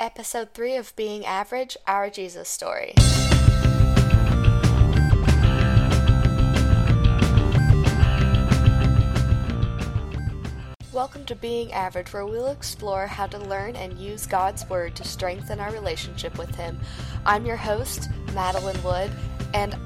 Episode 3 of Being Average Our Jesus Story. Welcome to Being Average, where we'll explore how to learn and use God's Word to strengthen our relationship with Him. I'm your host, Madeline Wood, and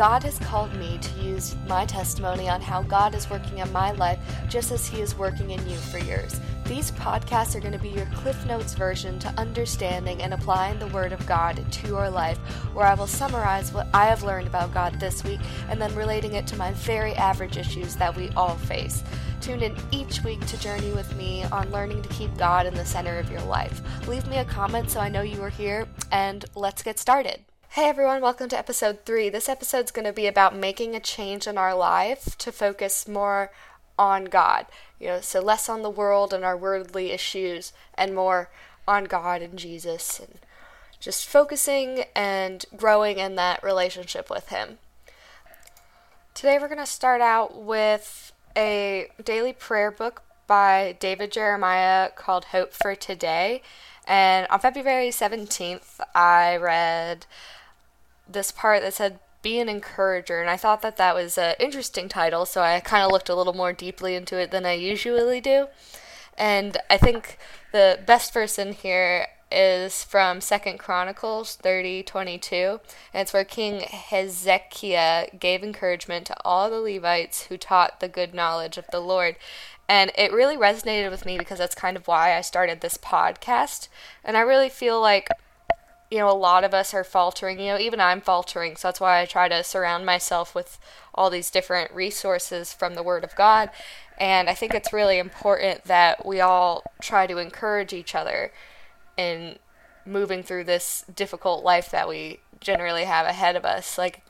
God has called me to use my testimony on how God is working in my life just as He is working in you for yours. These podcasts are going to be your Cliff Notes version to understanding and applying the Word of God to your life, where I will summarize what I have learned about God this week and then relating it to my very average issues that we all face. Tune in each week to journey with me on learning to keep God in the center of your life. Leave me a comment so I know you are here, and let's get started. Hey everyone, welcome to episode 3. This episode's going to be about making a change in our life to focus more on God. You know, so less on the world and our worldly issues and more on God and Jesus and just focusing and growing in that relationship with Him. Today we're going to start out with a daily prayer book by David Jeremiah called Hope for Today. And on February 17th, I read this part that said be an encourager and i thought that that was an interesting title so i kind of looked a little more deeply into it than i usually do. And i think the best verse in here is from second chronicles 30 22 and it's where king hezekiah gave encouragement to all the levites who taught the good knowledge of the lord. And it really resonated with me because that's kind of why i started this podcast. And i really feel like you know, a lot of us are faltering. You know, even I'm faltering. So that's why I try to surround myself with all these different resources from the Word of God. And I think it's really important that we all try to encourage each other in moving through this difficult life that we generally have ahead of us. Like,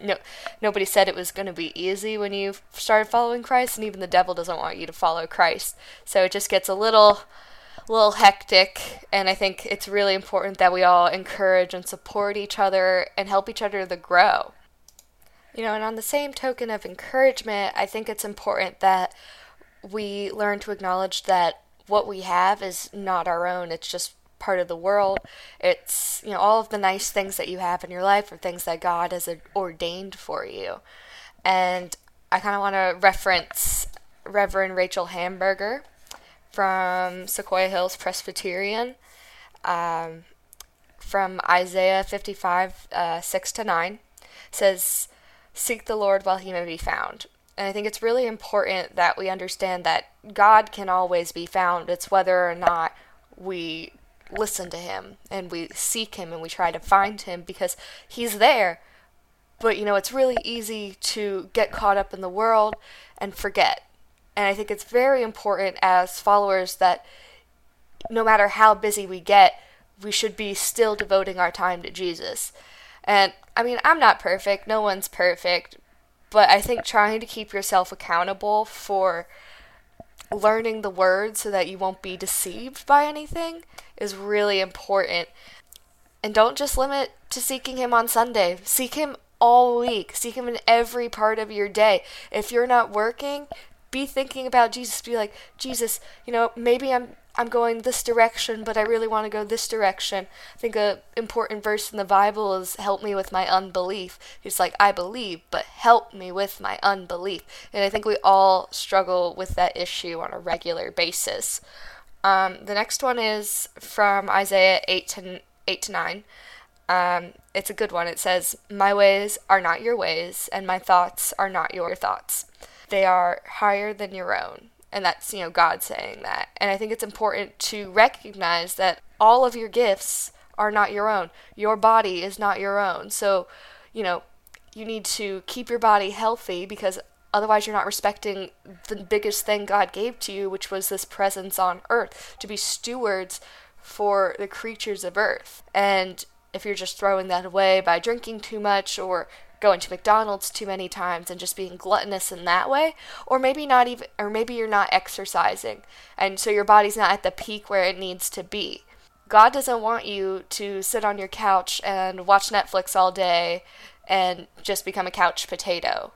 no, nobody said it was going to be easy when you started following Christ, and even the devil doesn't want you to follow Christ. So it just gets a little little hectic, and I think it's really important that we all encourage and support each other and help each other to grow. You know, and on the same token of encouragement, I think it's important that we learn to acknowledge that what we have is not our own, it's just part of the world. It's, you know, all of the nice things that you have in your life are things that God has ordained for you. And I kind of want to reference Reverend Rachel Hamburger from Sequoia Hills Presbyterian, um, from Isaiah 55, uh, 6 to 9, says, Seek the Lord while he may be found. And I think it's really important that we understand that God can always be found. It's whether or not we listen to him and we seek him and we try to find him because he's there. But you know, it's really easy to get caught up in the world and forget and I think it's very important as followers that no matter how busy we get, we should be still devoting our time to Jesus. And I mean, I'm not perfect, no one's perfect, but I think trying to keep yourself accountable for learning the word so that you won't be deceived by anything is really important. And don't just limit to seeking Him on Sunday, seek Him all week, seek Him in every part of your day. If you're not working, be thinking about Jesus. Be like, Jesus, you know, maybe I'm I'm going this direction, but I really want to go this direction. I think a important verse in the Bible is help me with my unbelief. It's like I believe, but help me with my unbelief. And I think we all struggle with that issue on a regular basis. Um, the next one is from Isaiah 8 to 8 to 9. Um, it's a good one. It says, My ways are not your ways, and my thoughts are not your thoughts they are higher than your own. And that's, you know, God saying that. And I think it's important to recognize that all of your gifts are not your own. Your body is not your own. So, you know, you need to keep your body healthy because otherwise you're not respecting the biggest thing God gave to you, which was this presence on earth, to be stewards for the creatures of earth. And if you're just throwing that away by drinking too much or going to McDonald's too many times and just being gluttonous in that way, or maybe not even, or maybe you're not exercising, and so your body's not at the peak where it needs to be. God doesn't want you to sit on your couch and watch Netflix all day and just become a couch potato.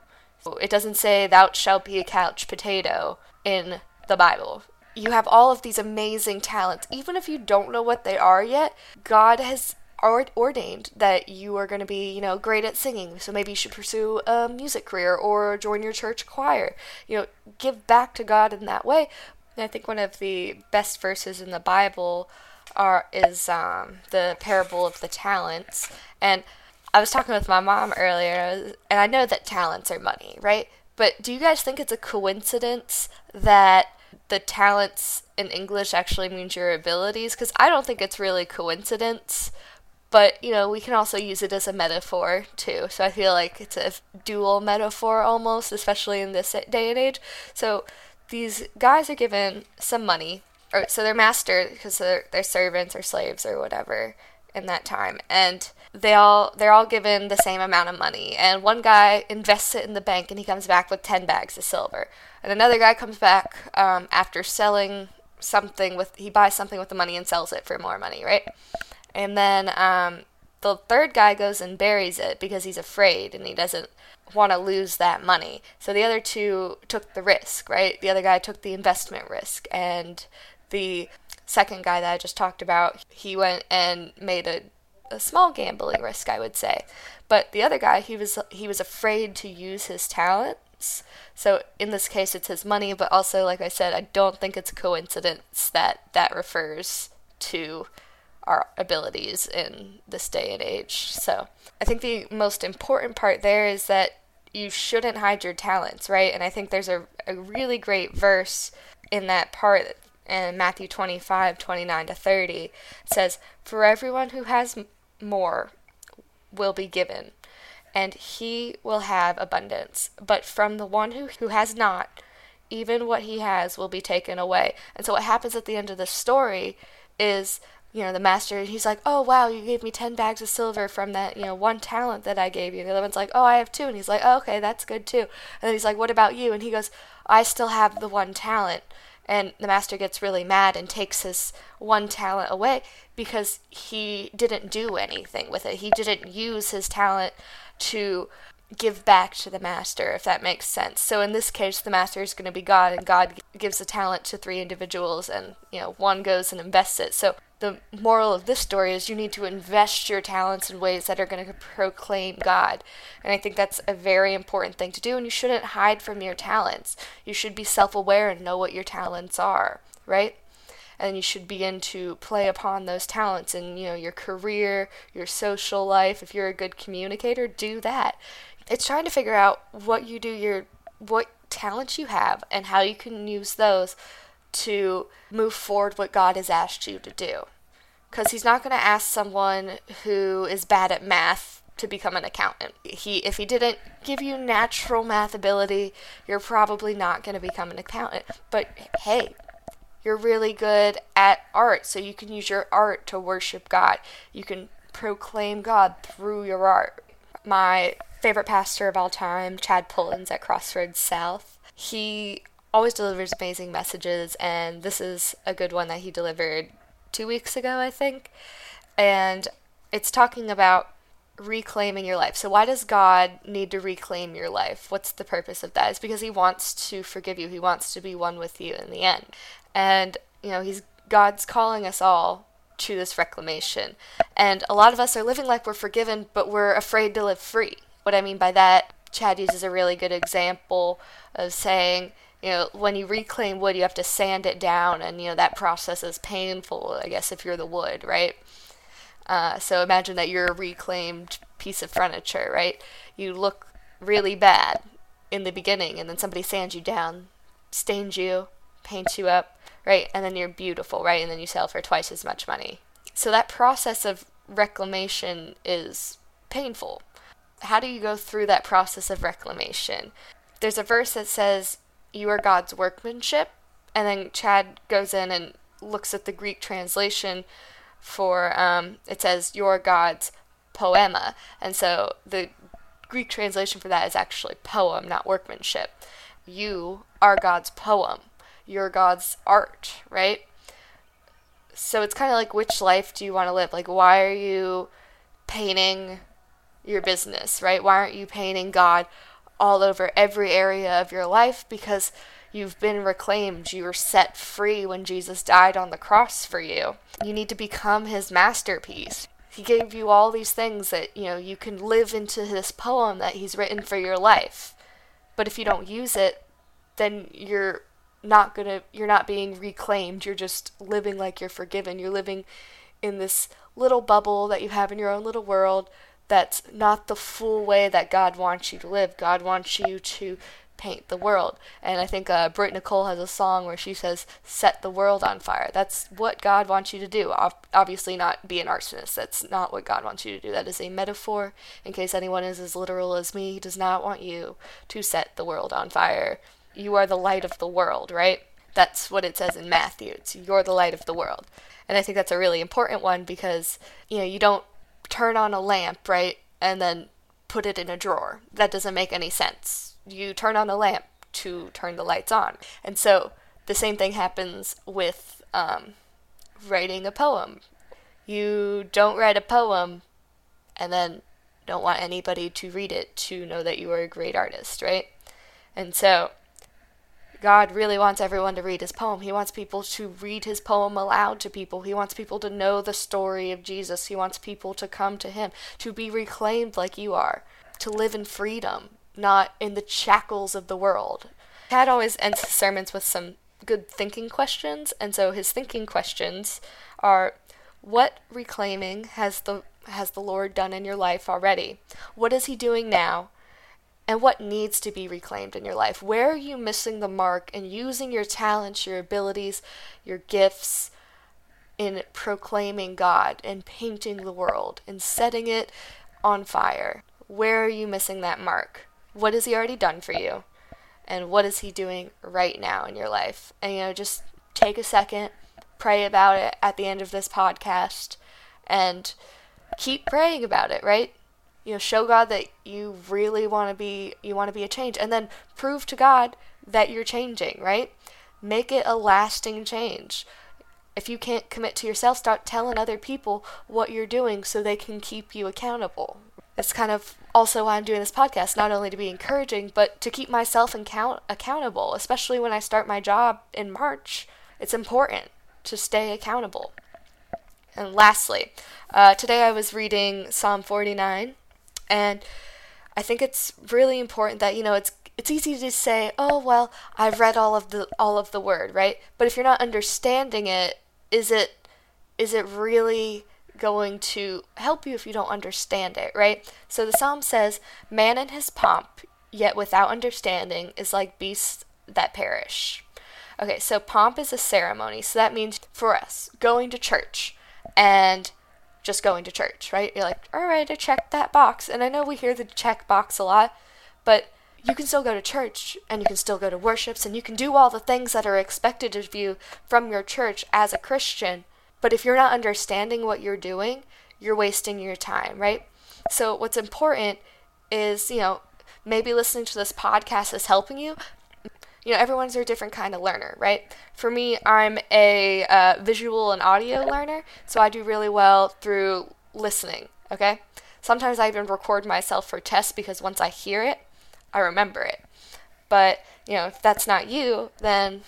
It doesn't say thou shalt be a couch potato in the Bible. you have all of these amazing talents. Even if you don't know what they are yet, God has ordained that you are going to be, you know, great at singing. So maybe you should pursue a music career or join your church choir. You know, give back to God in that way. And I think one of the best verses in the Bible are is um, the parable of the talents. And I was talking with my mom earlier, and I know that talents are money, right? But do you guys think it's a coincidence that the talents in English actually means your abilities? Because I don't think it's really coincidence but you know we can also use it as a metaphor too. So i feel like it's a dual metaphor almost especially in this day and age. So these guys are given some money or so their master because they're, they're servants or slaves or whatever in that time. And they all they're all given the same amount of money. And one guy invests it in the bank and he comes back with 10 bags of silver. And another guy comes back um, after selling something with he buys something with the money and sells it for more money right and then um, the third guy goes and buries it because he's afraid and he doesn't want to lose that money. So the other two took the risk, right? The other guy took the investment risk. And the second guy that I just talked about, he went and made a, a small gambling risk, I would say. But the other guy, he was he was afraid to use his talents. So in this case, it's his money, but also, like I said, I don't think it's a coincidence that that refers to our abilities in this day and age. So I think the most important part there is that you shouldn't hide your talents, right? And I think there's a, a really great verse in that part in Matthew 25, 29 to 30. It says, For everyone who has more will be given, and he will have abundance. But from the one who, who has not, even what he has will be taken away. And so what happens at the end of the story is you know, the master, and he's like, oh, wow, you gave me 10 bags of silver from that, you know, one talent that I gave you. And the other one's like, oh, I have two. And he's like, oh, okay, that's good too. And then he's like, what about you? And he goes, I still have the one talent. And the master gets really mad and takes his one talent away because he didn't do anything with it. He didn't use his talent to give back to the master, if that makes sense. So in this case, the master is going to be God, and God gives the talent to three individuals, and you know one goes and invests it. So the moral of this story is you need to invest your talents in ways that are going to proclaim God. And I think that's a very important thing to do, and you shouldn't hide from your talents. You should be self aware and know what your talents are, right? And you should begin to play upon those talents in you know your career, your social life. If you're a good communicator, do that. It's trying to figure out what you do your what talents you have and how you can use those to move forward what God has asked you to do. Because He's not going to ask someone who is bad at math to become an accountant. He, if He didn't give you natural math ability, you're probably not going to become an accountant. But hey, you're really good at art, so you can use your art to worship God. You can proclaim God through your art. My favorite pastor of all time, Chad Pullins at Crossroads South, he always delivers amazing messages, and this is a good one that he delivered two weeks ago, I think. And it's talking about reclaiming your life. So, why does God need to reclaim your life? What's the purpose of that? It's because He wants to forgive you, He wants to be one with you in the end. And, you know, He's God's calling us all to this reclamation. And a lot of us are living like we're forgiven, but we're afraid to live free. What I mean by that, Chad uses a really good example of saying, you know, when you reclaim wood, you have to sand it down, and you know that process is painful. I guess if you're the wood, right? Uh, so imagine that you're a reclaimed piece of furniture, right? You look really bad in the beginning, and then somebody sands you down, stains you, paints you up, right? And then you're beautiful, right? And then you sell for twice as much money. So that process of reclamation is painful. How do you go through that process of reclamation? There's a verse that says, you are God's workmanship. And then Chad goes in and looks at the Greek translation for um, it says your God's poema. And so the Greek translation for that is actually poem, not workmanship. You are God's poem. You're God's art, right? So it's kind of like which life do you want to live? Like, why are you painting your business, right? Why aren't you painting God all over every area of your life because You've been reclaimed. You were set free when Jesus died on the cross for you. You need to become his masterpiece. He gave you all these things that, you know, you can live into this poem that he's written for your life. But if you don't use it, then you're not going to you're not being reclaimed. You're just living like you're forgiven. You're living in this little bubble that you have in your own little world that's not the full way that God wants you to live. God wants you to paint the world. And I think uh, Britt Nicole has a song where she says, set the world on fire. That's what God wants you to do. Obviously, not be an arsonist. That's not what God wants you to do. That is a metaphor. In case anyone is as literal as me, He does not want you to set the world on fire. You are the light of the world, right? That's what it says in Matthew. It's you're the light of the world. And I think that's a really important one because, you know, you don't turn on a lamp, right? And then put it in a drawer. That doesn't make any sense you turn on a lamp to turn the lights on. And so the same thing happens with um, writing a poem. You don't write a poem and then don't want anybody to read it to know that you are a great artist, right? And so God really wants everyone to read his poem. He wants people to read his poem aloud to people. He wants people to know the story of Jesus. He wants people to come to him, to be reclaimed like you are, to live in freedom, not in the shackles of the world. Chad always ends his sermons with some good thinking questions, and so his thinking questions are what reclaiming has the has the Lord done in your life already? What is he doing now? And what needs to be reclaimed in your life? Where are you missing the mark in using your talents, your abilities, your gifts in proclaiming God and painting the world and setting it on fire? Where are you missing that mark? what has he already done for you and what is he doing right now in your life and you know just take a second pray about it at the end of this podcast and keep praying about it right you know show god that you really want to be you want to be a change and then prove to god that you're changing right make it a lasting change if you can't commit to yourself start telling other people what you're doing so they can keep you accountable it's kind of also why I'm doing this podcast, not only to be encouraging, but to keep myself account- accountable, especially when I start my job in March. It's important to stay accountable. And lastly, uh, today I was reading Psalm 49, and I think it's really important that you know it's it's easy to say, oh well, I've read all of the all of the word, right? But if you're not understanding it, is it is it really going to help you if you don't understand it, right? So the psalm says, Man in his pomp, yet without understanding, is like beasts that perish. Okay, so pomp is a ceremony. So that means for us, going to church and just going to church, right? You're like, all right, I checked that box. And I know we hear the check box a lot, but you can still go to church and you can still go to worships and you can do all the things that are expected of you from your church as a Christian but if you're not understanding what you're doing, you're wasting your time, right? So what's important is, you know, maybe listening to this podcast is helping you. You know, everyone's a different kind of learner, right? For me, I'm a uh, visual and audio learner, so I do really well through listening, okay? Sometimes I even record myself for tests because once I hear it, I remember it. But, you know, if that's not you, then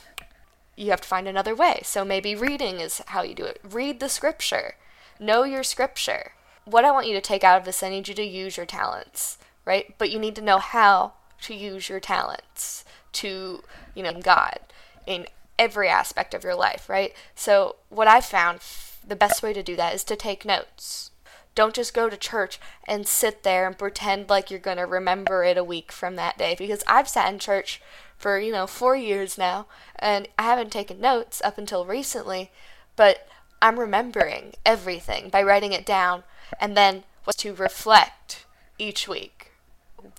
you have to find another way. So maybe reading is how you do it. Read the scripture. Know your scripture. What I want you to take out of this, I need you to use your talents, right? But you need to know how to use your talents to, you know, God in every aspect of your life, right? So what I've found the best way to do that is to take notes. Don't just go to church and sit there and pretend like you're going to remember it a week from that day because I've sat in church for, you know, four years now, and I haven't taken notes up until recently, but I'm remembering everything by writing it down and then was to reflect each week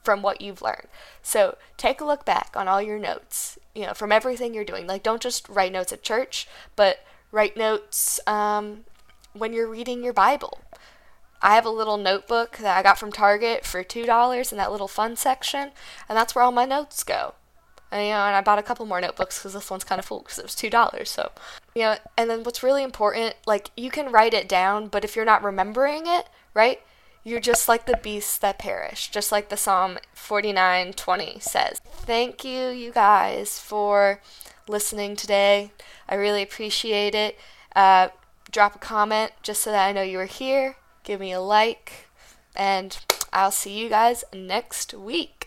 from what you've learned. So take a look back on all your notes, you know, from everything you're doing. Like, don't just write notes at church, but write notes um, when you're reading your Bible. I have a little notebook that I got from Target for $2 in that little fun section, and that's where all my notes go. And, you know, and I bought a couple more notebooks because this one's kind of full because it was two dollars. So, you know, and then what's really important, like you can write it down, but if you're not remembering it, right, You're just like the beasts that perish, just like the Psalm 49:20 says. Thank you, you guys, for listening today. I really appreciate it. Uh, drop a comment just so that I know you were here. Give me a like, and I'll see you guys next week.